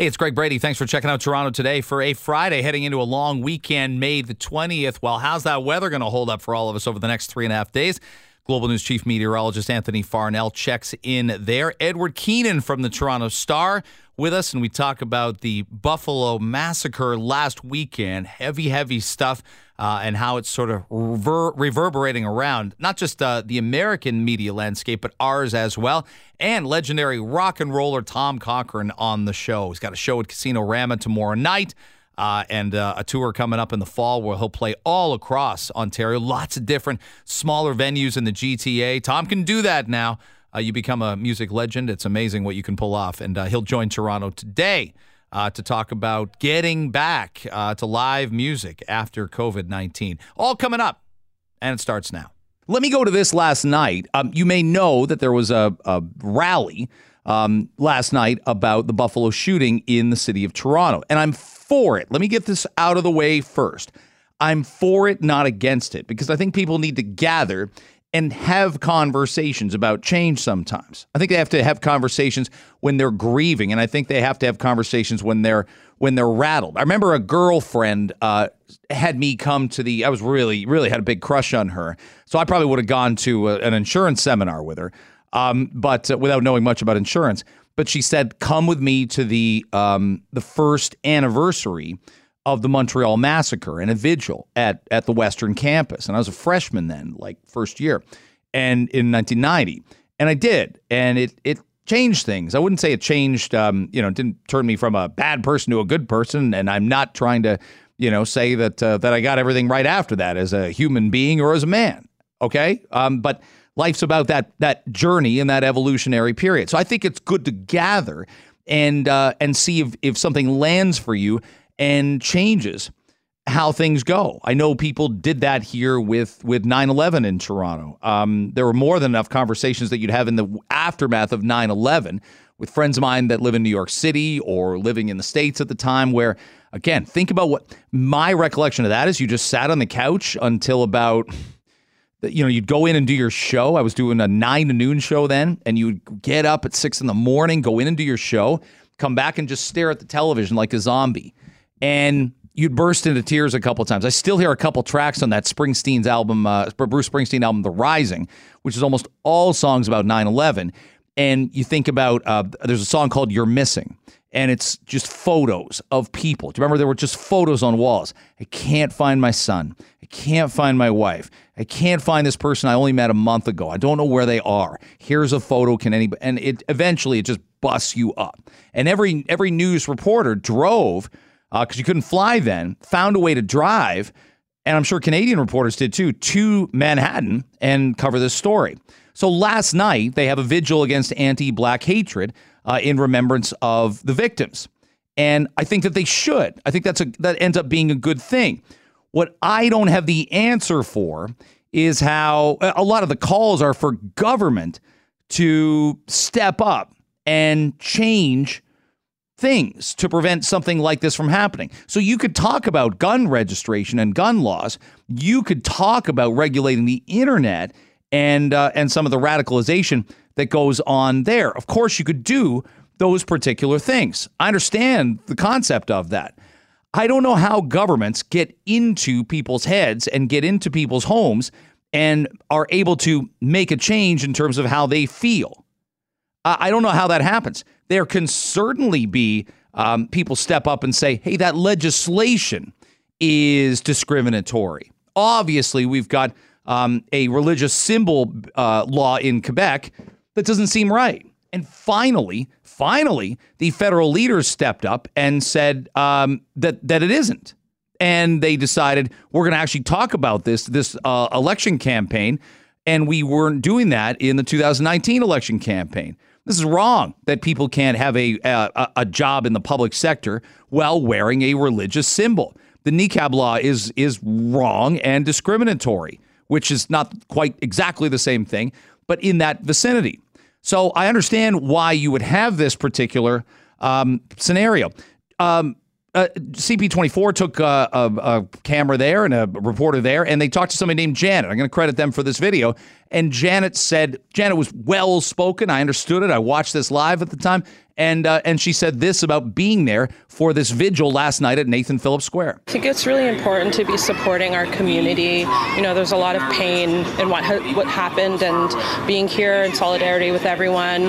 Hey, it's Greg Brady. Thanks for checking out Toronto today for a Friday heading into a long weekend, May the 20th. Well, how's that weather going to hold up for all of us over the next three and a half days? Global News Chief Meteorologist Anthony Farnell checks in there. Edward Keenan from the Toronto Star with us, and we talk about the Buffalo massacre last weekend. Heavy, heavy stuff uh, and how it's sort of rever- reverberating around not just uh, the American media landscape, but ours as well. And legendary rock and roller Tom Cochrane on the show. He's got a show at Casino Rama tomorrow night. Uh, and uh, a tour coming up in the fall where he'll play all across Ontario. Lots of different smaller venues in the GTA. Tom can do that now. Uh, you become a music legend. It's amazing what you can pull off. And uh, he'll join Toronto today uh, to talk about getting back to live music after COVID 19. All coming up, and it starts now. Let me go to this last night. Um, you may know that there was a, a rally um, last night about the Buffalo shooting in the city of Toronto, and I'm for it. Let me get this out of the way first. I'm for it, not against it, because I think people need to gather and have conversations about change sometimes. I think they have to have conversations when they're grieving, and I think they have to have conversations when they're when they're rattled. I remember a girlfriend uh, had me come to the. I was really really had a big crush on her, so I probably would have gone to a, an insurance seminar with her, um, but uh, without knowing much about insurance. But she said, "Come with me to the um, the first anniversary." of the Montreal massacre and a vigil at at the Western campus. And I was a freshman then, like first year, and in 1990, and I did, and it it changed things. I wouldn't say it changed. Um, you know, didn't turn me from a bad person to a good person. And I'm not trying to, you know, say that uh, that I got everything right after that as a human being or as a man. Okay, um, but life's about that that journey and that evolutionary period. So I think it's good to gather and uh, and see if if something lands for you and changes how things go. I know people did that here with with 9/11 in Toronto. Um, there were more than enough conversations that you'd have in the aftermath of 9/11 with friends of mine that live in New York City or living in the states at the time where again, think about what my recollection of that is you just sat on the couch until about you know, you'd go in and do your show. I was doing a nine to noon show then, and you'd get up at six in the morning, go in and do your show, come back and just stare at the television like a zombie and you'd burst into tears a couple times. I still hear a couple tracks on that Springsteen's album, uh, Bruce Springsteen album, The Rising, which is almost all songs about 9 11. And you think about, uh, there's a song called You're Missing, and it's just photos of people. Do you remember there were just photos on walls? I can't find my son. I can't find my wife. I can't find this person I only met a month ago. I don't know where they are. Here's a photo. Can anybody? And it eventually it just busts you up. And every every news reporter drove because uh, you couldn't fly then, found a way to drive, and I'm sure Canadian reporters did too, to Manhattan and cover this story. So last night, they have a vigil against anti black hatred uh, in remembrance of the victims. And I think that they should. I think that's a, that ends up being a good thing. What I don't have the answer for is how a lot of the calls are for government to step up and change things to prevent something like this from happening. So you could talk about gun registration and gun laws. You could talk about regulating the internet and uh, and some of the radicalization that goes on there. Of course, you could do those particular things. I understand the concept of that. I don't know how governments get into people's heads and get into people's homes and are able to make a change in terms of how they feel. I don't know how that happens. There can certainly be um, people step up and say, hey, that legislation is discriminatory. Obviously, we've got um, a religious symbol uh, law in Quebec that doesn't seem right. And finally, finally, the federal leaders stepped up and said um, that that it isn't. And they decided we're going to actually talk about this this uh, election campaign, and we weren't doing that in the 2019 election campaign. This is wrong that people can't have a, a, a job in the public sector while wearing a religious symbol. The niqab law is is wrong and discriminatory, which is not quite exactly the same thing, but in that vicinity. So I understand why you would have this particular um, scenario. Um, uh, CP24 took uh, a, a, camera there and a reporter there, and they talked to somebody named Janet. I'm going to credit them for this video. And Janet said, Janet was well spoken. I understood it. I watched this live at the time. And, uh, and she said this about being there for this vigil last night at Nathan Phillips Square. I think it's really important to be supporting our community. You know, there's a lot of pain in what ha- what happened, and being here in solidarity with everyone,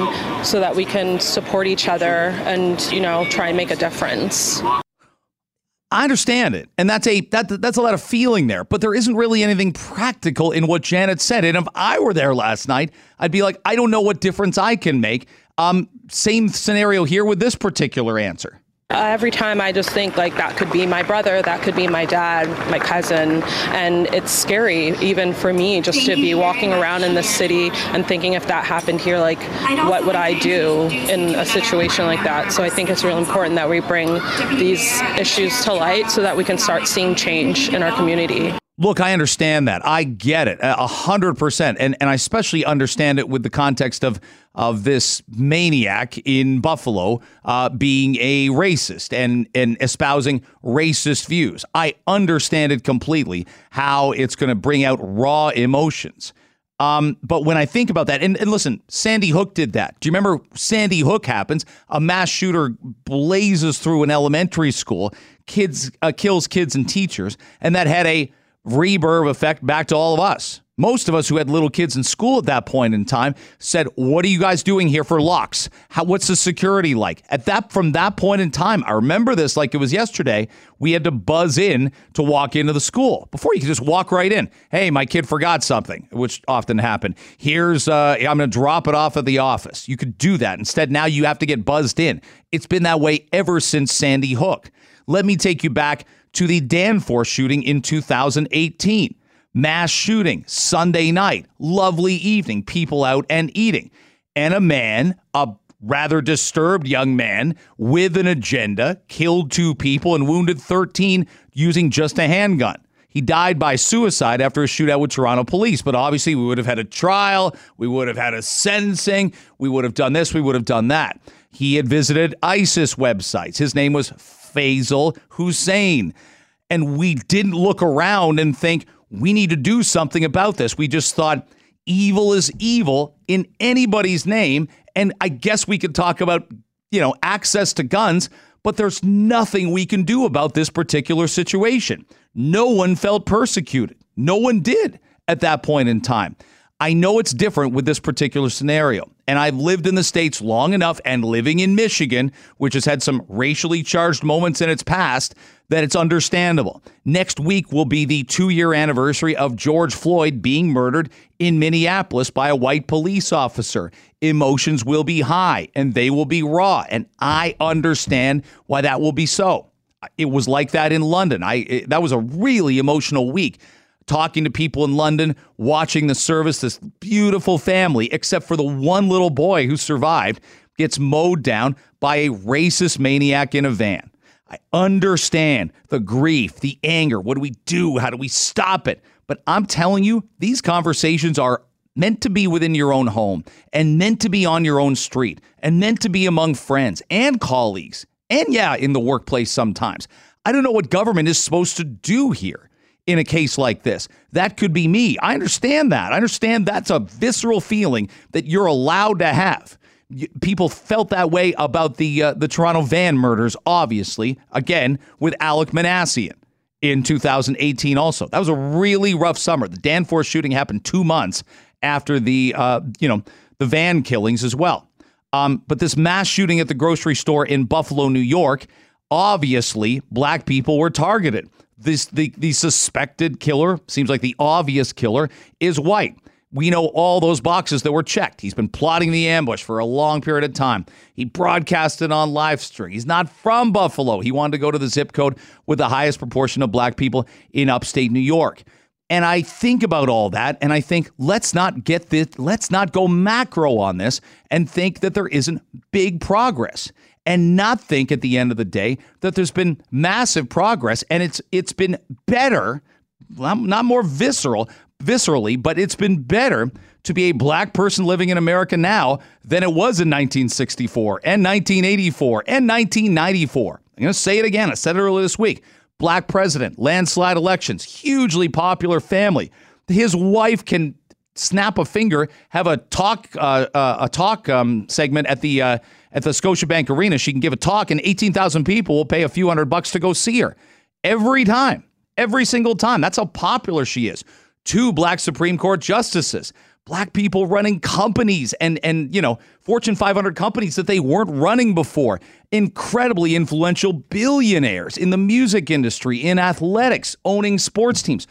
so that we can support each other and you know try and make a difference. I understand it, and that's a that that's a lot of feeling there, but there isn't really anything practical in what Janet said. And if I were there last night, I'd be like, I don't know what difference I can make. Um, same scenario here with this particular answer. Uh, every time I just think like that could be my brother, that could be my dad, my cousin, and it's scary even for me just to be walking around in the city and thinking if that happened here, like what would I do in a situation like that? So I think it's really important that we bring these issues to light so that we can start seeing change in our community. Look, I understand that. I get it a hundred percent, and and I especially understand it with the context of of this maniac in Buffalo uh, being a racist and and espousing racist views. I understand it completely. How it's going to bring out raw emotions. Um, but when I think about that, and, and, listen, Sandy Hook did that. Do you remember Sandy Hook happens? A mass shooter blazes through an elementary school, kids uh, kills kids and teachers, and that had a reverb effect back to all of us. Most of us who had little kids in school at that point in time said, "What are you guys doing here for locks? How, what's the security like?" At that from that point in time, I remember this like it was yesterday. We had to buzz in to walk into the school before you could just walk right in. Hey, my kid forgot something, which often happened. Here's uh, I'm going to drop it off at the office. You could do that instead. Now you have to get buzzed in. It's been that way ever since Sandy Hook. Let me take you back to the Danforth shooting in 2018. Mass shooting, Sunday night, lovely evening, people out and eating. And a man, a rather disturbed young man with an agenda, killed two people and wounded 13 using just a handgun. He died by suicide after a shootout with Toronto police. But obviously, we would have had a trial, we would have had a sentencing, we would have done this, we would have done that. He had visited ISIS websites. His name was Faisal Hussein. And we didn't look around and think, we need to do something about this. We just thought, evil is evil in anybody's name. And I guess we could talk about, you know, access to guns, but there's nothing we can do about this particular situation. No one felt persecuted. No one did at that point in time. I know it's different with this particular scenario. And I've lived in the States long enough and living in Michigan, which has had some racially charged moments in its past, that it's understandable. Next week will be the two year anniversary of George Floyd being murdered in Minneapolis by a white police officer. Emotions will be high and they will be raw. And I understand why that will be so. It was like that in London. I it, that was a really emotional week talking to people in London, watching the service. This beautiful family, except for the one little boy who survived, gets mowed down by a racist maniac in a van. I understand the grief, the anger. What do we do? How do we stop it? But I'm telling you, these conversations are meant to be within your own home and meant to be on your own street and meant to be among friends and colleagues. And yeah, in the workplace sometimes. I don't know what government is supposed to do here in a case like this. That could be me. I understand that. I understand that's a visceral feeling that you're allowed to have. People felt that way about the uh, the Toronto van murders, obviously. Again, with Alek Minassian in 2018. Also, that was a really rough summer. The Danforth shooting happened two months after the uh, you know the van killings as well. Um, but this mass shooting at the grocery store in Buffalo, New York, obviously, black people were targeted this the the suspected killer seems like the obvious killer is white. We know all those boxes that were checked. He's been plotting the ambush for a long period of time. He broadcasted on live stream. He's not from Buffalo. He wanted to go to the zip code with the highest proportion of black people in upstate New York. And I think about all that and I think let's not get this let's not go macro on this and think that there isn't big progress and not think at the end of the day that there's been massive progress and it's it's been better, not more visceral, viscerally, but it's been better to be a black person living in America now than it was in 1964 and 1984 and 1994. I'm going to say it again. I said it earlier this week. Black president, landslide elections, hugely popular family. His wife can snap a finger, have a talk uh, uh, a talk um, segment at the uh, at the Scotiabank Arena. She can give a talk, and 18,000 people will pay a few hundred bucks to go see her every time, every single time. That's how popular she is. Two black Supreme Court justices, black people running companies and and you know Fortune 500 companies that they weren't running before. Incredibly influential billionaires in the music industry, in athletics, owning sports teams.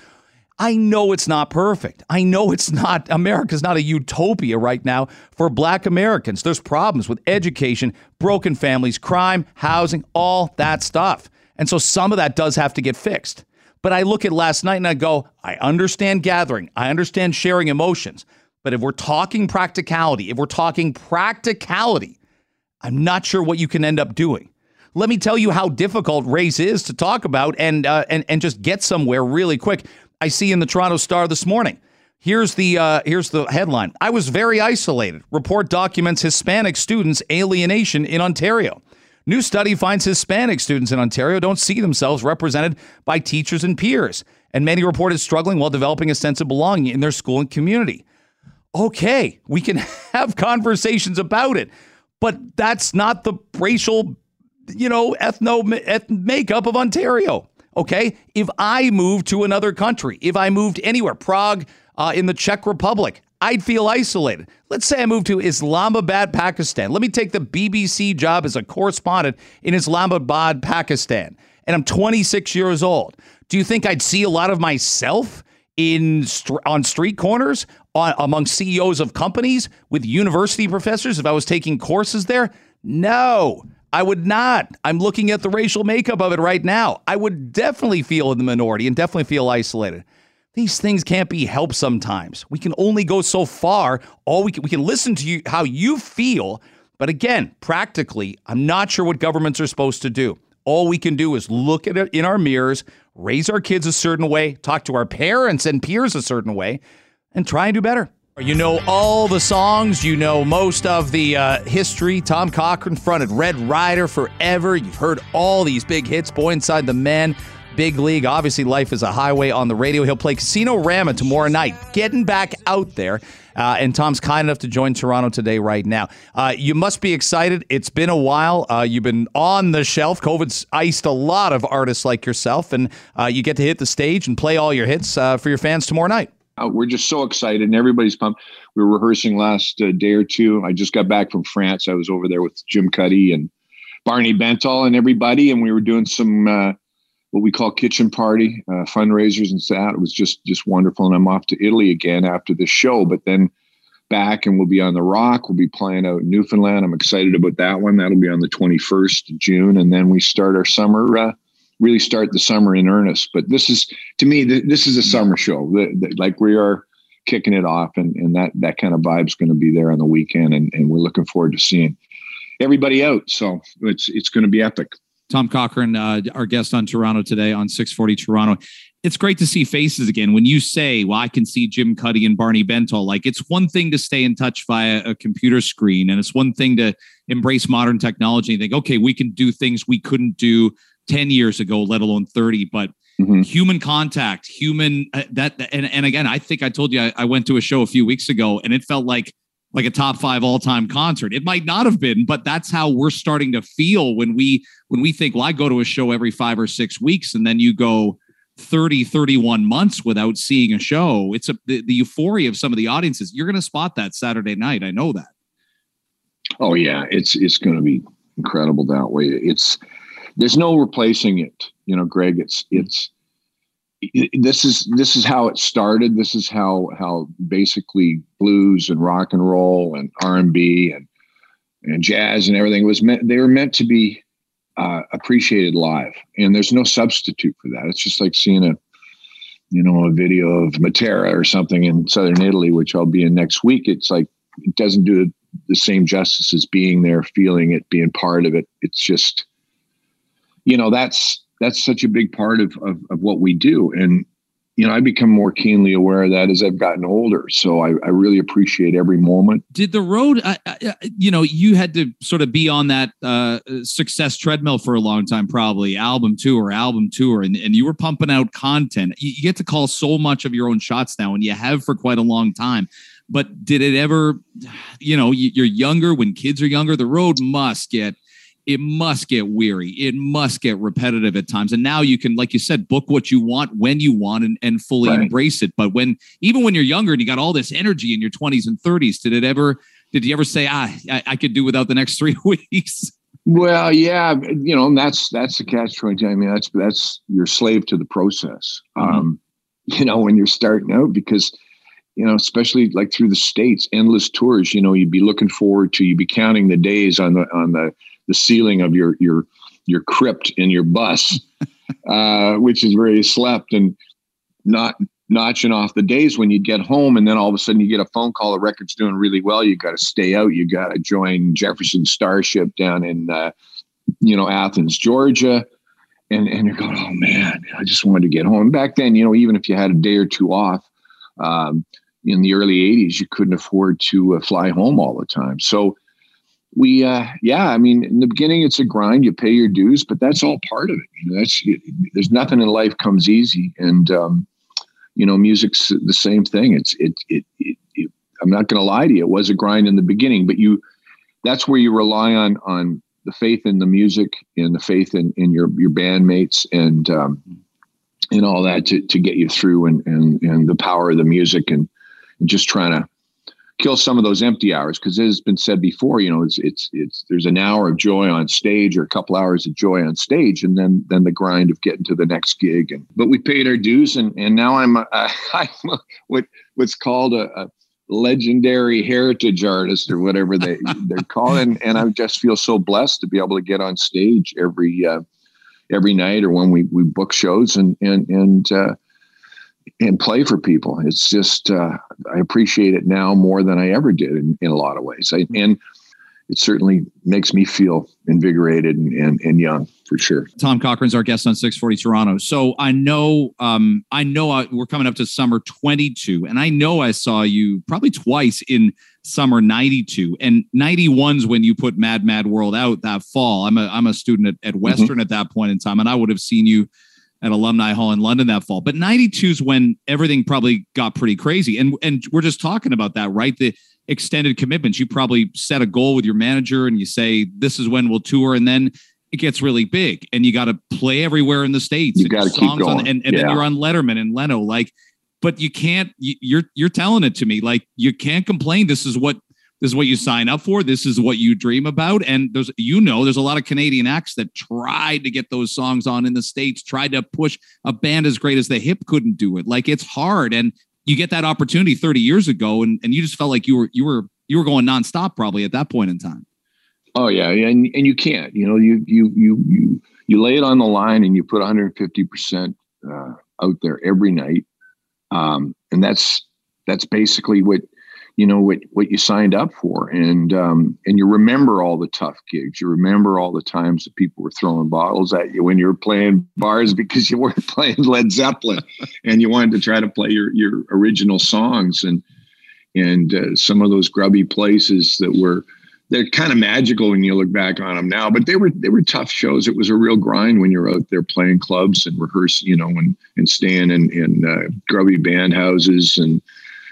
I know it's not perfect. I know it's not, America's not a utopia right now for black Americans. There's problems with education, broken families, crime, housing, all that stuff. And so some of that does have to get fixed. But I look at last night and I go, I understand gathering, I understand sharing emotions. But if we're talking practicality, if we're talking practicality, I'm not sure what you can end up doing. Let me tell you how difficult race is to talk about and uh, and and just get somewhere really quick. I see in the Toronto Star this morning. Here's the uh, here's the headline. I was very isolated. Report documents Hispanic students alienation in Ontario. New study finds Hispanic students in Ontario don't see themselves represented by teachers and peers, and many reported struggling while developing a sense of belonging in their school and community. Okay, we can have conversations about it, but that's not the racial, you know, ethno eth- makeup of Ontario. Okay. If I moved to another country, if I moved anywhere, Prague uh, in the Czech Republic, I'd feel isolated. Let's say I moved to Islamabad, Pakistan. Let me take the BBC job as a correspondent in Islamabad, Pakistan, and I'm 26 years old. Do you think I'd see a lot of myself in on street corners, on, among CEOs of companies, with university professors if I was taking courses there? No. I would not. I'm looking at the racial makeup of it right now. I would definitely feel in the minority and definitely feel isolated. These things can't be helped sometimes. We can only go so far. All we can, we can listen to you how you feel, but again, practically, I'm not sure what governments are supposed to do. All we can do is look at it in our mirrors, raise our kids a certain way, talk to our parents and peers a certain way, and try and do better. You know all the songs, you know most of the uh, history. Tom Cochrane fronted Red Rider forever. You've heard all these big hits, Boy Inside the Man, Big League. Obviously, Life is a Highway on the radio. He'll play Casino Rama tomorrow night, getting back out there. Uh, and Tom's kind enough to join Toronto today, right now. Uh, you must be excited. It's been a while. Uh, you've been on the shelf. COVID's iced a lot of artists like yourself, and uh, you get to hit the stage and play all your hits uh, for your fans tomorrow night. Uh, we're just so excited and everybody's pumped. We were rehearsing last uh, day or two. I just got back from France. I was over there with Jim Cuddy and Barney Bentall and everybody, and we were doing some uh, what we call kitchen party uh, fundraisers and that. It was just just wonderful. And I'm off to Italy again after the show, but then back and we'll be on the Rock. We'll be playing out in Newfoundland. I'm excited about that one. That'll be on the 21st of June, and then we start our summer uh, really start the summer in earnest. But this is, to me, this is a summer show. like we are kicking it off, and, and that that kind of vibe is going to be there on the weekend, and, and we're looking forward to seeing everybody out. So it's it's going to be epic. Tom Cochrane, uh, our guest on Toronto today on 640 Toronto. It's great to see faces again. When you say, well, I can see Jim Cuddy and Barney Bentall, like it's one thing to stay in touch via a computer screen, and it's one thing to embrace modern technology and think, okay, we can do things we couldn't do 10 years ago, let alone 30. But mm-hmm. human contact, human uh, that, and, and again, I think I told you I, I went to a show a few weeks ago and it felt like like a top five all-time concert. It might not have been, but that's how we're starting to feel when we when we think, well, I go to a show every five or six weeks, and then you go 30, 31 months without seeing a show. It's a the, the euphoria of some of the audiences. You're gonna spot that Saturday night. I know that. Oh yeah, it's it's gonna be incredible that way. It's there's no replacing it. You know, Greg, it's it's this is this is how it started. This is how how basically blues and rock and roll and R and B and and jazz and everything was meant. They were meant to be uh, appreciated live, and there's no substitute for that. It's just like seeing a you know a video of Matera or something in southern Italy, which I'll be in next week. It's like it doesn't do the same justice as being there, feeling it, being part of it. It's just you know that's that's such a big part of, of, of what we do and you know, I become more keenly aware of that as I've gotten older. So I, I really appreciate every moment. Did the road, uh, uh, you know, you had to sort of be on that uh, success treadmill for a long time, probably album tour, album tour, and, and you were pumping out content. You, you get to call so much of your own shots now, and you have for quite a long time. but did it ever, you know, you're younger when kids are younger, the road must get it must get weary. It must get repetitive at times. And now you can, like you said, book what you want when you want and, and fully right. embrace it. But when, even when you're younger and you got all this energy in your 20s and 30s, did it ever, did you ever say, ah, I, I could do without the next three weeks? Well, yeah, you know, that's that's the catch twenty. I mean, that's that's you're slave to the process. Mm-hmm. Um, you know, when you're starting out, because you know, especially like through the states, endless tours. You know, you'd be looking forward to, you'd be counting the days on the on the the ceiling of your your your crypt in your bus, uh, which is where you slept, and not notching off the days when you get home, and then all of a sudden you get a phone call. The record's doing really well. You got to stay out. You got to join Jefferson Starship down in uh, you know Athens, Georgia. And, and you're going, oh man, I just wanted to get home. Back then, you know, even if you had a day or two off, um, in the early 80s, you couldn't afford to uh, fly home all the time. So we uh yeah i mean in the beginning it's a grind. You pay your dues but that's all part of it. You know that's there's nothing in life comes easy. And um you know music's the same thing. It's it it, it, it i'm not going to lie to you it was a grind in the beginning but you that's where you rely on on the faith in the music and the faith in in your your bandmates and um and all that to to get you through and and and the power of the music and just trying to kill some of those empty hours because it has been said before you know it's it's it's there's an hour of joy on stage or a couple hours of joy on stage and then then the grind of getting to the next gig and but we paid our dues and and now i'm a, i'm a, what what's called a, a, legendary heritage artist or whatever they they're calling and i just feel so blessed to be able to get on stage every uh, every night or when we we book shows and and and uh, and play for people. It's just uh, I appreciate it now more than I ever did in, in a lot of ways. I, and it certainly makes me feel invigorated and, and, and, young for sure. Tom Cochrane's our guest on 640 Toronto. So I know, um, I know I, we're coming up to summer 22 and I know I saw you probably twice in summer 92 and 91's when you put Mad Mad World out that fall. I'm a, I'm a student at, at mm-hmm. Western mm-hmm. at that point in time and I would have seen you at Alumni Hall in London that fall. But 92 is when everything probably got pretty crazy. And and we're just talking about that, right? The extended commitments. You probably set a goal with your manager and you say, this is when we'll tour. And then it gets really big and you got to play everywhere in the States. You got to keep going. On, and, and yeah. then you're on Letterman and Leno. Like, but you can't, you're, you're telling it to me. Like, you can't complain. This is what this is what you sign up for. This is what you dream about. And there's, you know, there's a lot of Canadian acts that tried to get those songs on in the States, tried to push a band as great as the hip couldn't do it. Like it's hard. And you get that opportunity 30 years ago and, and you just felt like you were, you were, you were going nonstop probably at that point in time. Oh yeah. And, and you can't, you know, you, you, you, you, you lay it on the line and you put 150% uh, out there every night. Um, and that's, that's basically what, you know what what you signed up for. And um, and you remember all the tough gigs. You remember all the times that people were throwing bottles at you when you were playing bars because you weren't playing led zeppelin and you wanted to try to play your your original songs. And and uh, some of those grubby places that were they're kind of magical when you look back on them now but they were they were tough shows. It was a real grind when you're out there playing clubs and rehearsing you know and and staying in in uh, grubby band houses and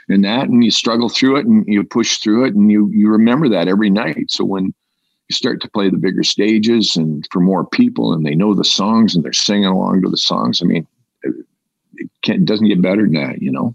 and that and you struggle through it and you push through it and you you remember that every night so when you start to play the bigger stages and for more people and they know the songs and they're singing along to the songs i mean it, it doesn't get better than that you know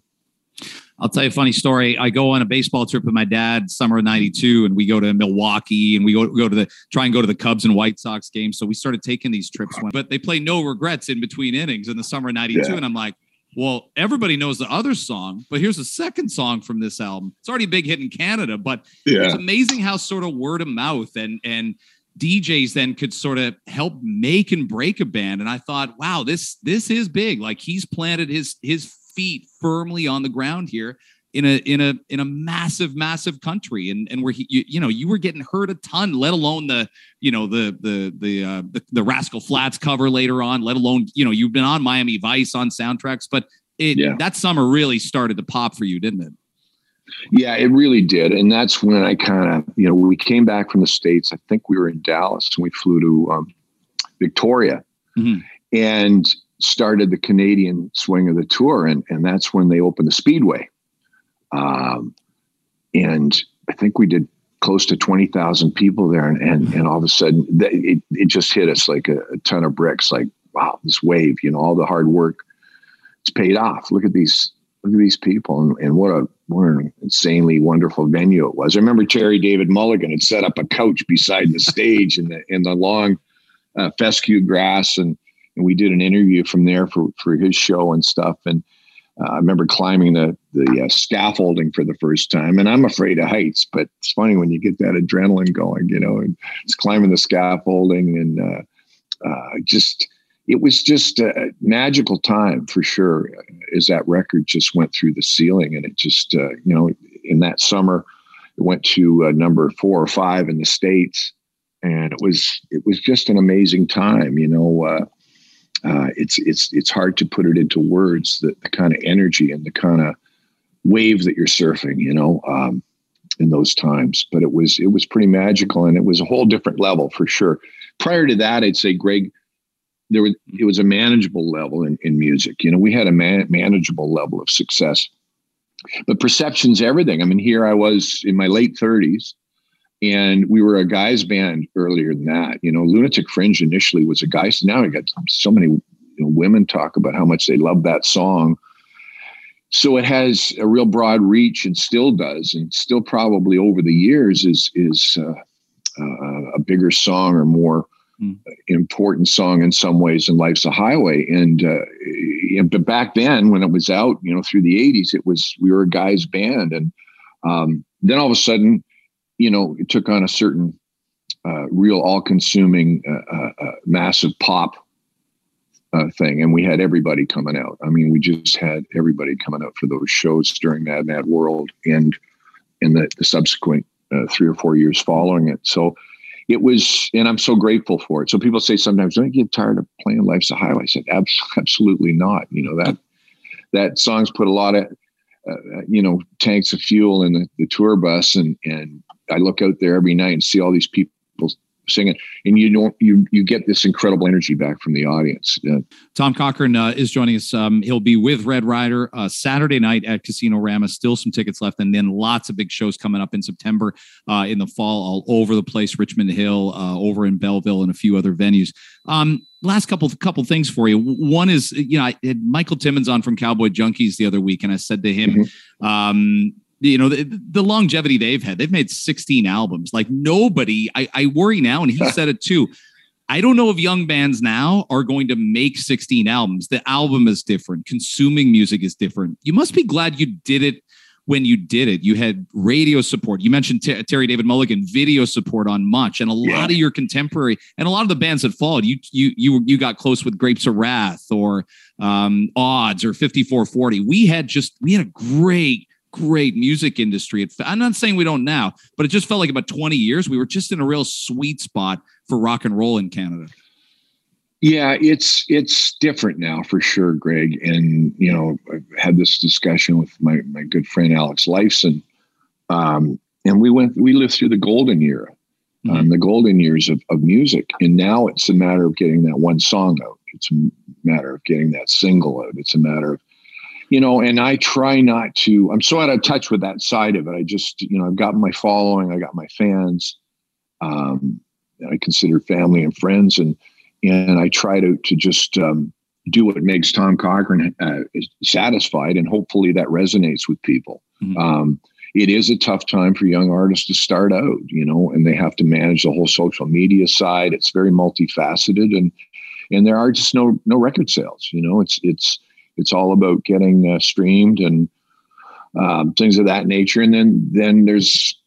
I'll tell you a funny story. I go on a baseball trip with my dad, summer of '92, and we go to Milwaukee, and we go go to the try and go to the Cubs and White Sox games. So we started taking these trips, but they play no regrets in between innings in the summer of '92, yeah. and I'm like, well, everybody knows the other song, but here's the second song from this album. It's already a big hit in Canada, but yeah. it's amazing how sort of word of mouth and and DJs then could sort of help make and break a band. And I thought, wow, this this is big. Like he's planted his his feet firmly on the ground here in a in a in a massive massive country and and where he you, you know you were getting hurt a ton let alone the you know the the the, uh, the the rascal flatts cover later on let alone you know you've been on miami vice on soundtracks but it yeah. that summer really started to pop for you didn't it? Yeah it really did. And that's when i kind of you know we came back from the states. I think we were in dallas and we flew to um, victoria mm-hmm. and started the canadian swing of the tour. And and that's when they opened the speedway um, and I think we did close to 20,000 people there. And, and, and all of a sudden it, it just hit us like a, a, ton of bricks, like, wow, this wave, you know, all the hard work, it's paid off. Look at these, look at these people and, and what a, what an insanely wonderful venue it was. I remember Terry David Mulligan had set up a couch beside the stage in the, in the long uh, fescue grass. And, and we did an interview from there for, for his show and stuff. And, uh, I remember climbing the the uh, scaffolding for the first time, and I'm afraid of heights. But it's funny when you get that adrenaline going, you know, and it's climbing the scaffolding, and uh, uh just it was just a magical time for sure. As that record just went through the ceiling, and it just uh, you know, in that summer, it went to uh, number four or five in the states, and it was it was just an amazing time, you know uh, it's it's it's hard to put it into words the, the kind of energy and the kind of wave that you're surfing you know um, in those times. But it was it was pretty magical and it was a whole different level for sure. Prior to that i'd say greg there was it was a manageable level in, in music. You know we had a man, manageable level of success. But perception's everything. I mean here i was in my late 30s and we were a guys band earlier than that. You know, Lunatic Fringe initially was a guys. Now I got so many you know, women talk about how much they love that song. So it has a real broad reach and still does, and still probably over the years is is uh, uh, a bigger song or more mm. important song in some ways in Life's a Highway. And, uh, but back then when it was out, you know, through the '80s, it was we were a guys band, and um, then all of a sudden you know, it took on a certain uh, real all-consuming, uh, uh, uh massive pop uh, thing, and we had everybody coming out. I mean, we just had everybody coming out for those shows during Mad Mad World and in the, the subsequent uh, three or four years following it. So it was, and I'm so grateful for it. So people say sometimes, "Don't you get tired of playing Life's a Highway?" I said, "Absolutely not." You know that that song's put a lot of you know tanks of fuel in the, the tour bus and and I look out there every night and see all these people singing, and you don't you you get this incredible energy back from the audience. Uh, Tom Cochrane uh, is joining us. Um, he'll be with Red Rider uh, Saturday night at Casino Rama. Still some tickets left, and then lots of big shows coming up in September, uh, in the fall, all over the place. Richmond Hill, uh, over in Belleville, and a few other venues. Um, last couple couple things for you. One is you know I had Michael Timmins on from Cowboy Junkies the other week, and I said to him. Mm-hmm. Um, you know the, the, longevity they've had they've made 16 albums. Like nobody I, I worry now and he said it too i don't know if young bands now are going to make 16 albums. The album is different. Consuming music is different. You must be glad you did it when you did it. You had radio support. You mentioned T- terry david mulligan video support on much and a yeah. lot of your contemporary and a lot of the bands that followed you you you you got close with grapes of wrath or um, odds or 5440 we had just we had a great great music industry. I'm not saying we don't now, but it just felt like about 20 years we were just in a real sweet spot for rock and roll in Canada. Yeah, it's it's different now for sure, Greg. And you know, I've had this discussion with my my good friend Alex Lifeson, um, and we went we lived through the golden era, mm-hmm. um, the golden years of, of music, and now it's a matter of getting that one song out. It's a matter of getting that single out. It's a matter of you know, and I try not to, I'm so out of touch with that side of it. I just, you know, I've got my following, I got my fans, um, I consider family and friends, and and I try to to just um, do what makes Tom Cochrane uh, satisfied, and hopefully that resonates with people. Mm-hmm. Um, it is a tough time for young artists to start out, you know, and they have to manage the whole social media side. It's very multifaceted, and and there are just no no record sales. You know, it's it's it's all about getting uh, streamed and um, things of that nature. And then then there's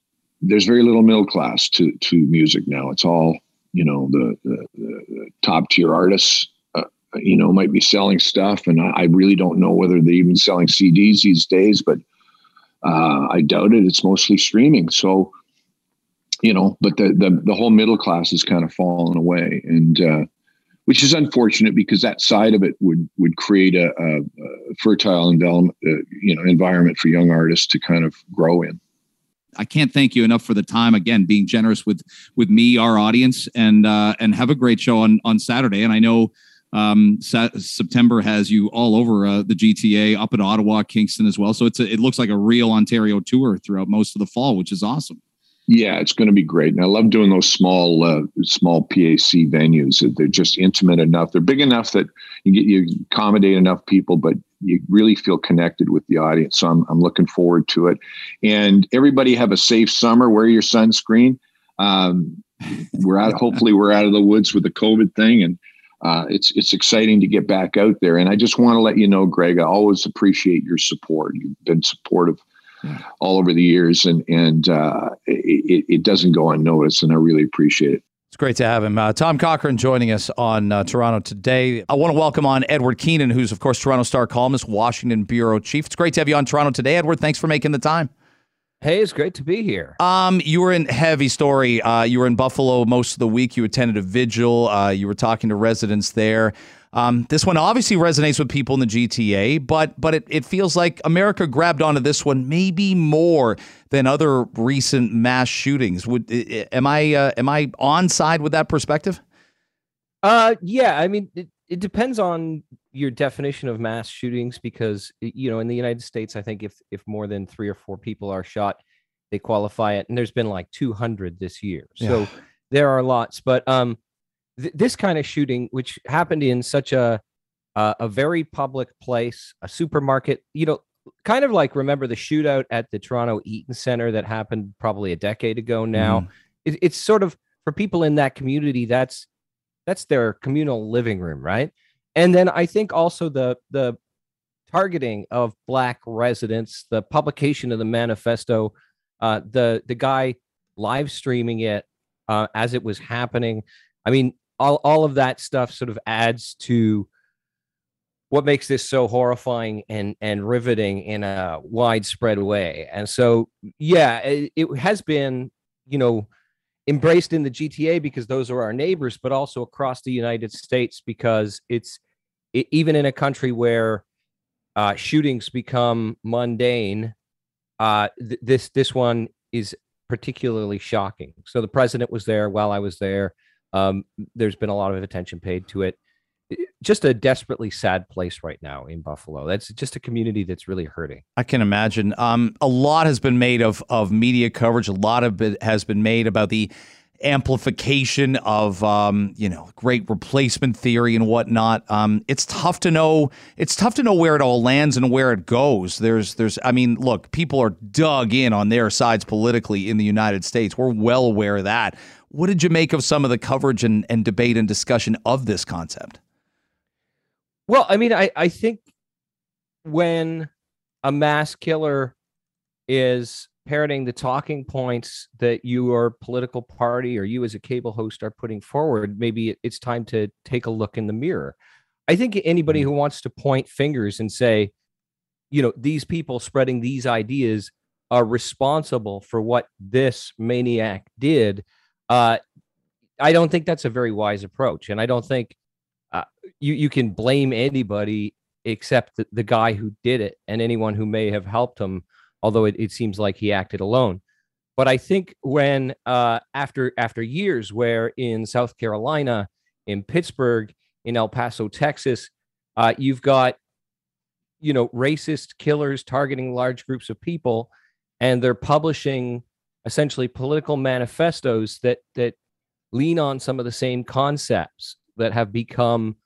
there's very little middle class to to music now. It's all you know the, the, the top tier artists. Uh, you know, might be selling stuff, and I, I, really don't know whether they're even selling CDs these days. But uh, I doubt it. It's mostly streaming. So, you know, but the the, the whole middle class has kind of fallen away, and uh, which is unfortunate because that side of it would would create a, a, fertile environment, uh, you know, environment for young artists to kind of grow in. I can't thank you enough for the time again, being generous with with me, our audience, and uh, and have a great show on on Saturday. And I know Um, September has you all over uh, the GTA, up at Ottawa, Kingston as well. So it's a, it looks like a real Ontario tour throughout most of the fall, which is awesome. Yeah, it's going to be great, and I love doing those small, uh, small PAC venues. They're just intimate enough. They're big enough that you get you accommodate enough people, but you really feel connected with the audience. So I'm I'm looking forward to it. And everybody have a safe summer. Wear your sunscreen. Um, we're out. hopefully, we're out of the woods with the COVID thing, and uh, it's it's exciting to get back out there. And I just want to let you know, Greg, I always appreciate your support. You've been supportive all over the years, and and uh, it, it, doesn't go unnoticed, and I really appreciate it. It's great to have him. Uh, Tom Cochrane joining us on uh, Toronto today. I want to welcome on Edward Keenan, who's of course Toronto Star columnist, Washington bureau chief. It's great to have you on Toronto today, Edward. Thanks for making the time. Hey, it's great to be here. Um, you were in heavy story. Uh, you were in Buffalo most of the week. You attended a vigil. Uh, you were talking to residents there. Um, this one obviously resonates with people in the GTA, but but it, it feels like America grabbed onto this one maybe more than other recent mass shootings. Would am I uh, am I on side with that perspective? Uh, yeah. I mean, it, it depends on your definition of mass shootings because you know in the United States, I think if if more than three or four people are shot, they qualify it, and there's been like 200 this year, so yeah. there are lots. But um, th- this kind of shooting, which happened in such a uh, a very public place, a supermarket, you know, kind of like remember the shootout at the Toronto Eaton Center that happened probably a decade ago now. Mm. It, it's sort of for people in that community, that's that's their communal living room, right? And then I think also the the targeting of black residents, the publication of the manifesto, uh, the the guy live streaming it uh, as it was happening. I mean, all, all of that stuff sort of adds to what makes this so horrifying and and riveting in a widespread way. And so yeah it, it, has been you know embraced in the gta because those are our neighbors but also across the united states because it's it, even in a country where uh, shootings become mundane uh, th- this this one is particularly shocking. So the president was there while i was there um, there's been a lot of attention paid to it. Just a desperately sad place right now in Buffalo. That's just a community that's really hurting. I can imagine. Um, a lot has been made of of media coverage. A lot of it has been made about the amplification of um, you know great replacement theory and whatnot. Um, it's tough to know. It's tough to know where it all lands and where it goes. There's there's I mean, look, people are dug in on their sides politically in the United States. We're well aware of that. What did you make of some of the coverage and, and debate and discussion of this concept? Well, I mean, I, I think when a mass killer is parroting the talking points that your political party or you as a cable host are putting forward, maybe it's time to take a look in the mirror. I think anybody mm-hmm. who wants to point fingers and say, you know, these people spreading these ideas are responsible for what this maniac did uh, I don't think that's a very wise approach, and I don't think uh, you you can blame anybody except the, the, guy who did it and anyone who may have helped him. Although it, it seems like he acted alone. But I think when uh, after after years, where in South Carolina, in Pittsburgh, in El Paso, Texas, uh, you've got you know racist killers targeting large groups of people, and they're publishing essentially political manifestos that that lean on some of the same concepts that have become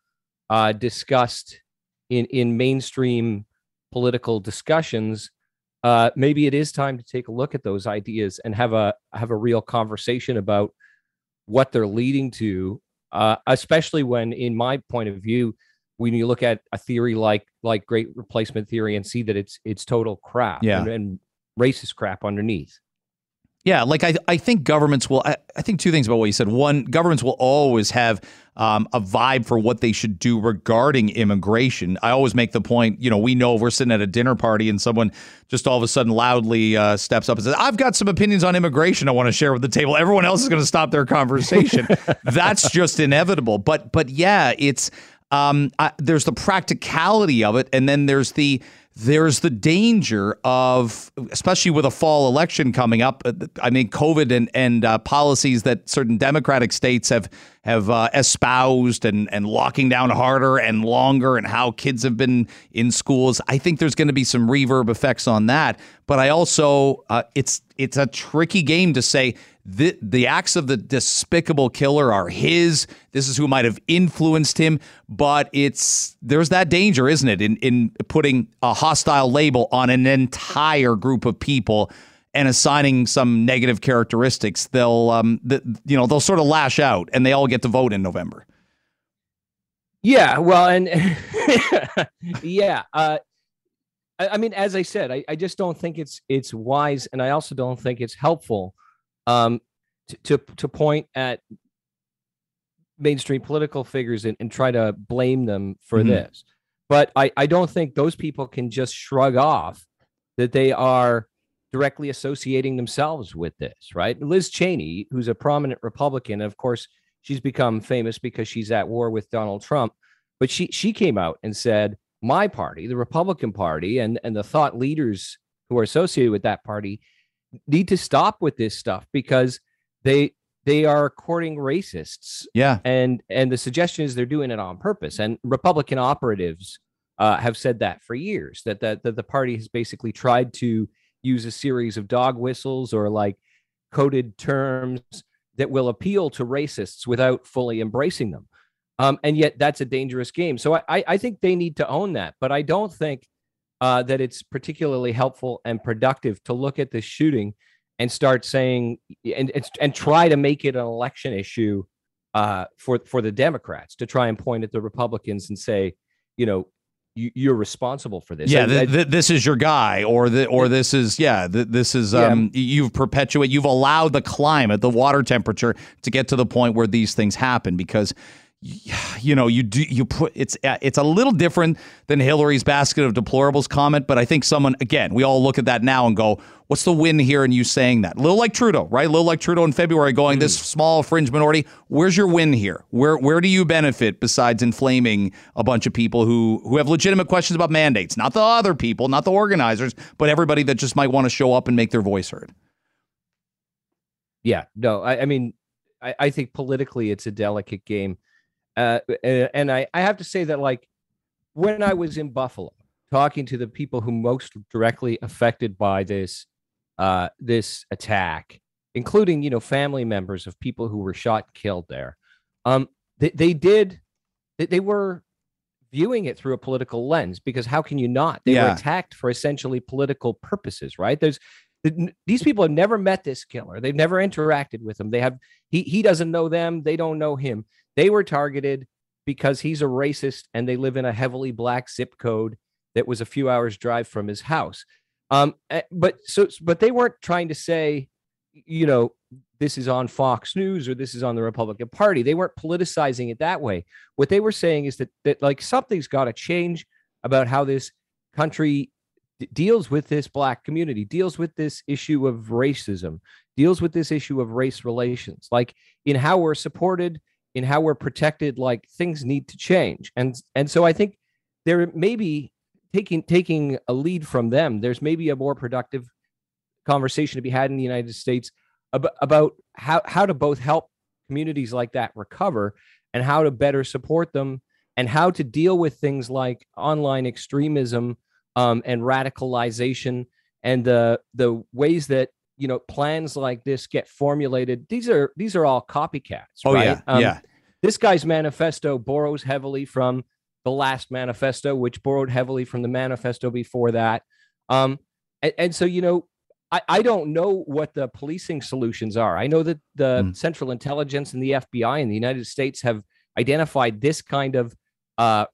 uh, discussed in in mainstream political discussions. Uh, maybe it is time to take a look at those ideas and have a have a real conversation about what they're leading to. Uh, especially when, in my point of view, when you look at a theory like like great replacement theory and see that it's it's total crap yeah. and, and racist crap underneath. Yeah, like I, I think governments will. I, I, think two things about what you said. One, governments will always have um, a vibe for what they should do regarding immigration. I always make the point. You know, we know if we're sitting at a dinner party and someone just all of a sudden loudly uh, steps up and says, "I've got some opinions on immigration I want to share with the table." Everyone else is going to stop their conversation. That's just inevitable. But but yeah, it's um, I, there's the practicality of it, and then there's the there's the danger of, especially with a fall election coming up. uh, I mean, COVID and and uh, policies that certain Democratic states have have uh, espoused and and locking down harder and longer, and how kids have been in schools. I think there's going to be some reverb effects on that. But I also, uh, it's it's a tricky game to say the the acts of the despicable killer are his. This is who might have influenced him, but it's there's that danger, isn't it, in in putting a hostile label on an entire group of people and assigning some negative characteristics. They'll um the, you know they'll sort of lash out, and they all get to vote in November. Yeah, well, and yeah, uh, I, I mean, as I said, I, I just don't think it's it's wise, and I also don't think it's helpful um, to, to to point at mainstream political figures and, and try to blame them for Mhm. this. But I, I don't think those people can just shrug off that they are directly associating themselves with this, right? Liz Cheney, who's a prominent Republican, of course, she's become famous because she's at war with Donald Trump, but she she came out and said, "My party, the Republican Party, and and the thought leaders who are associated with that party need to stop with this stuff because they they are courting racists. Yeah, and and the suggestion is they're doing it on purpose. And republican operatives uh, have said that for years that, that that the party has basically tried to use a series of dog whistles or like coded terms that will appeal to racists without fully embracing them. Um, and yet that's a dangerous game. So I, I i think they need to own that. But i don't think uh, that it's particularly helpful and productive to look at this shooting and start saying and and, and try to make it an election issue uh, for for the Democrats to try and point at the Republicans and say, you know, you, you're responsible for this. yeah. I- th- I- th- this is your guy, or the or this is yeah. Th- this is Yeah. um. You've perpetuate. You've allowed the climate, the water temperature, to get to the point where these things happen because. You know, you do you put it's uh, it's a little different than Hillary's basket of deplorables comment, but I think someone again, we all look at that now and go, "What's the win here?" in you saying that, a little like Trudeau, right? A little like Trudeau in February, going this small fringe minority. Where's your win here? Where where do you benefit besides inflaming a bunch of people who who have legitimate questions about mandates, not the other people, not the organizers, but everybody that just might want to show up and make their voice heard. yeah, no, I, I mean, I, I think politically it's a delicate game, uh, and I I have to say that like when I was in Buffalo talking to the people who most directly affected by this uh, this attack, including you know family members of people who were shot and killed there, um, they, they did they, they were viewing it through a political lens because how can you not? They were attacked for essentially political purposes, right? There's these people have never met this killer. They've never interacted with him. They have he he doesn't know them. They don't know him. They were targeted because he's a racist and they live in a heavily black zip code that was a few hours drive from his house. Um, eh, but so but they weren't trying to say, you know, this is on Fox News or this is on the Republican Party. They weren't politicizing it that way. What they were saying is that that like something's got to change about how this country d- deals with this black community, deals with this issue of racism, deals with this issue of race relations, like in how we're supported, in how we're protected. Like things need to change, and and so I think there may be taking taking a lead from them. There's maybe a more productive conversation to be had in the United States about, about how how to both help communities like that recover and how to better support them and how to deal with things like online extremism um, and radicalization and the the ways that you know plans like this get formulated. These are these are all copycats. Oh right? yeah, Um, yeah. This guy's manifesto borrows heavily from the last manifesto, which borrowed heavily from the manifesto before that. Um, and, and so you know, I, I don't know what the policing solutions are. I know that the Mm. Central Intelligence and the FBI in the United States have identified this kind of uh,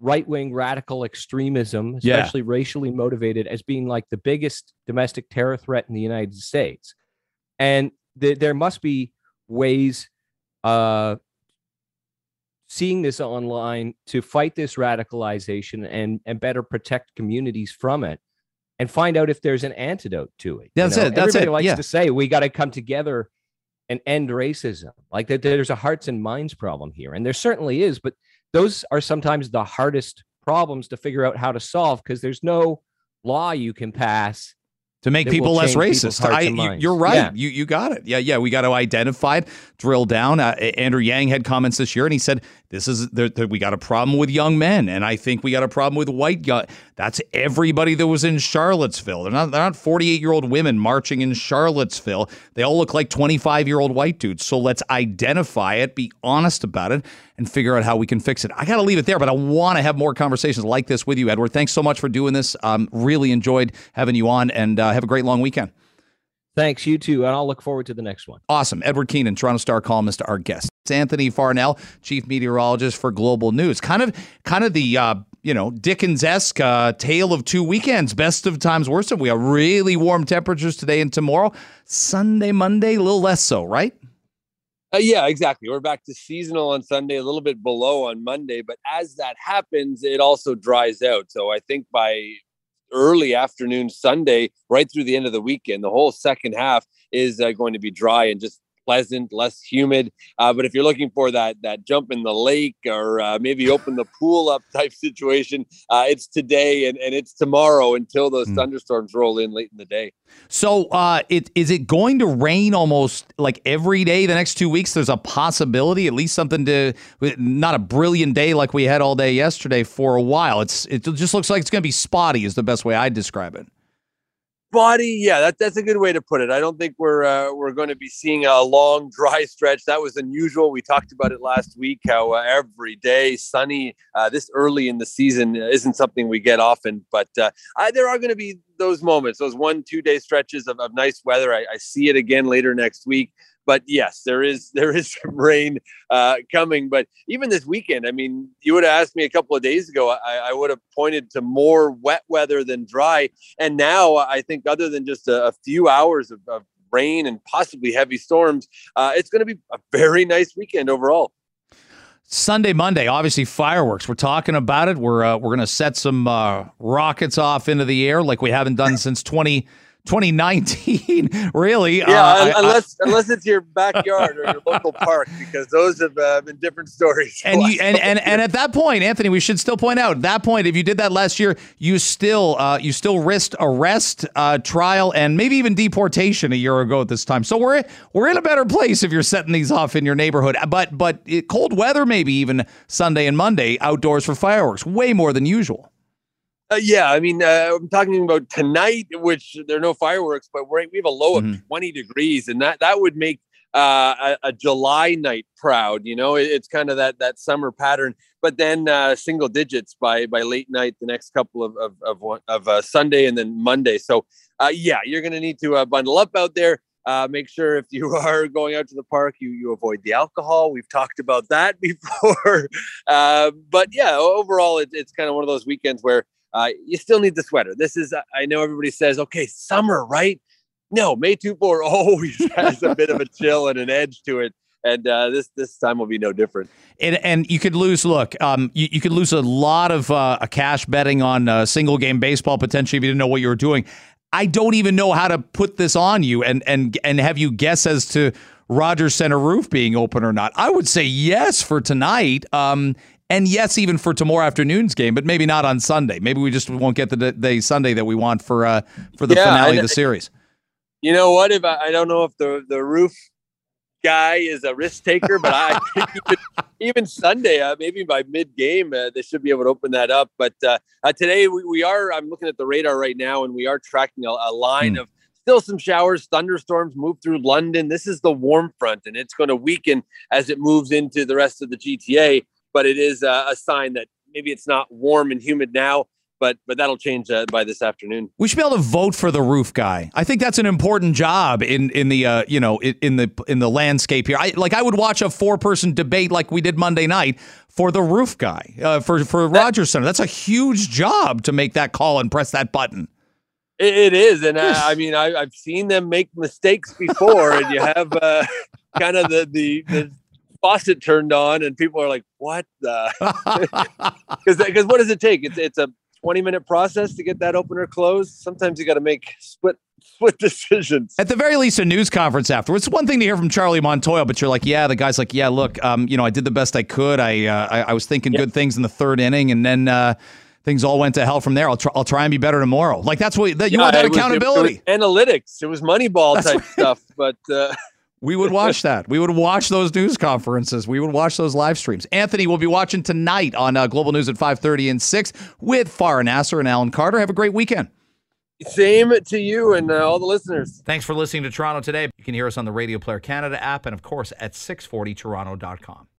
right wing radical extremism, Yeah. especially racially motivated, as being like the biggest domestic terror threat in the United States. And th- there must be ways, uh, seeing this online to fight this radicalization and and better protect communities from it and find out if there's an antidote to it. you That's know? it, that's Everybody it, likes yeah. to say we got to come together and end racism. Like that, there's a hearts and minds problem here, and there certainly is. But those are sometimes the hardest problems to figure out how to solve because there's no law you can pass to make people less racist. I, you, you're right. Yeah. You you got it. Yeah, yeah. We got to identify it, drill down. Uh, Andrew Yang had comments this year, and he said this is there, there- we got a problem with young men, and I think we got a problem with white guy. That's everybody that was in Charlottesville. They're not they're not 48 year old women marching in Charlottesville. They all look like 25 year old white dudes. So let's identify it, be honest about it, and figure out how we can fix it. I got to leave it there, but I want to have more conversations like this with you, Edward. Thanks so much for doing this. Um, really enjoyed having you on, and uh, have a great long weekend. Thanks, you too. And I'll look forward to the next one. Awesome. Edward Keenan, Toronto Star columnist, our guest. It's Anthony Farnell, chief meteorologist for Global News. Kind of, kind of the uh, you know Dickens-esque uh, tale of two weekends. Best of times, worst of. We have really warm temperatures today and tomorrow. Sunday, Monday, a little less so, right? Uh, yeah, exactly. We're back to seasonal on Sunday, a little bit below on Monday. But as that happens, it also dries out. So I think by early afternoon Sunday, right through the end of the weekend, the whole second half is uh, going to be dry and just pleasant, less humid. Uh, but if you're looking for that that jump in the lake or uh, maybe open the pool up type situation, uh, it's today and, and it's tomorrow until those Mm. thunderstorms roll in late in the day. So, uh, it is it going to rain almost like every day the next two weeks? There's a possibility, at least something to not a brilliant day like we had all day yesterday for a while. It's it just looks like it's going to be spotty. Is the best way I'd describe it. Body yeah that, that's a good way to put it. I don't think we're uh, we're going to be seeing a long dry stretch. That was unusual. We talked about it last week how uh, every day sunny uh, this early in the season isn't something we get often but uh, I, there are going to be those moments those one two day stretches of, of nice weather. I, I see it again later next week but yes there is there is some rain uh, coming but even this weekend i mean you would have asked me a couple of days ago i, I would have pointed to more wet weather than dry and now I think other than just a, a few hours of, of rain and possibly heavy storms, uh, it's going to be a very nice weekend overall. Sunday, Monday, obviously fireworks. We're talking about it. We're uh, we're gonna set some uh, rockets off into the air like we haven't done since 20, 2019. really? Yeah, Uh, I- I- unless unless it's your backyard or your local park, because those have uh, been different stories. and you and, and and at that point, Anthony, we should still point out that point, if you did that last year, you still uh, you still risked arrest, uh, trial, and maybe even deportation a year ago at this time. So we're we're in a better place if you're setting these off in your neighborhood. But but it, cold weather, maybe even Sunday and Monday outdoors for fireworks, way more than usual. Uh, yeah, I mean, uh, I'm talking about tonight, which there are no fireworks, but we're, we have a low Mhm. of 20 degrees, and that that would make uh, a, a July night proud. You know, it, it's kind of that that summer pattern. But then uh, single digits by by late night, the next couple of of of, one, of uh, Sunday and then Monday. So uh, yeah, you're going to need to uh, bundle up out there. Uh, make sure if you are going out to the park, you you avoid the alcohol. We've talked about that before. uh, but yeah, overall, it, it's kind of one of those weekends where uh, you still need the sweater. This is, I know everybody says, okay, summer, right? No, May 24 always has a bit of a chill and an edge to it. And uh, this this time will be no different. And, and you could lose. Look, um, you, you could lose a lot of uh, cash betting on uh, single game baseball potentially if you didn't know what you were doing. I don't even know how to put this on you and and and have you guess as to Rogers Centre roof being open or not. I would say yes for tonight. Um, and yes, even for tomorrow afternoon's game, but maybe not on Sunday. Maybe we just won't get the the Sunday that we want for uh, for the Yeah, finale I- of the series. You know what? If I, I don't know if the the roof guy is a risk taker, but I even, even Sunday, uh, maybe by mid game, uh, they should be able to open that up. But uh, uh, today we, we are. I'm looking at the radar right now, and we are tracking a, a line Hmm. of still some showers, thunderstorms move through London. This is the warm front, and it's going to weaken as it moves into the rest of the GTA. But it is uh, a sign that maybe it's not warm and humid now. But, but that'll change uh, by this afternoon. We should be able to vote for the roof guy. I think that's an important job in in the uh, you know in, in the in the landscape here. I like I would watch a four person debate like we did Monday night for the roof guy uh, for for Rogers Centre. That's a huge job to make that call and press that button. It, it is, and uh, Yes. I mean, I, I've seen them make mistakes before, and you have uh, kind of the, the the faucet turned on, and people are like, "What the?" Because because what does it take? It's it's a twenty minute process to get that opener closed. Sometimes you got to make split split decisions. At the very least, a news conference afterwards. It's one thing to hear from Charlie Montoyo, but you're like, yeah, the guy's like, yeah, look, um, you know, I did the best I could. I uh, I, I was thinking Yep. good things in the third inning, and then uh, things all went to hell from there. I'll try, I'll try and be better tomorrow. Like that's what that, you want that it was- it- accountability. it was analytics. It was Moneyball That's type stuff. But uh, We would watch that. We would watch those news conferences. We would watch those live streams. Anthony will be watching tonight on uh, Global News at 5:30 and 6 with Farah Nasser and Alan Carter. Have a great weekend. same to you and uh, all the listeners. Thanks for listening to Toronto today. You can hear us on the Radio Player Canada app and of course at 640toronto.com.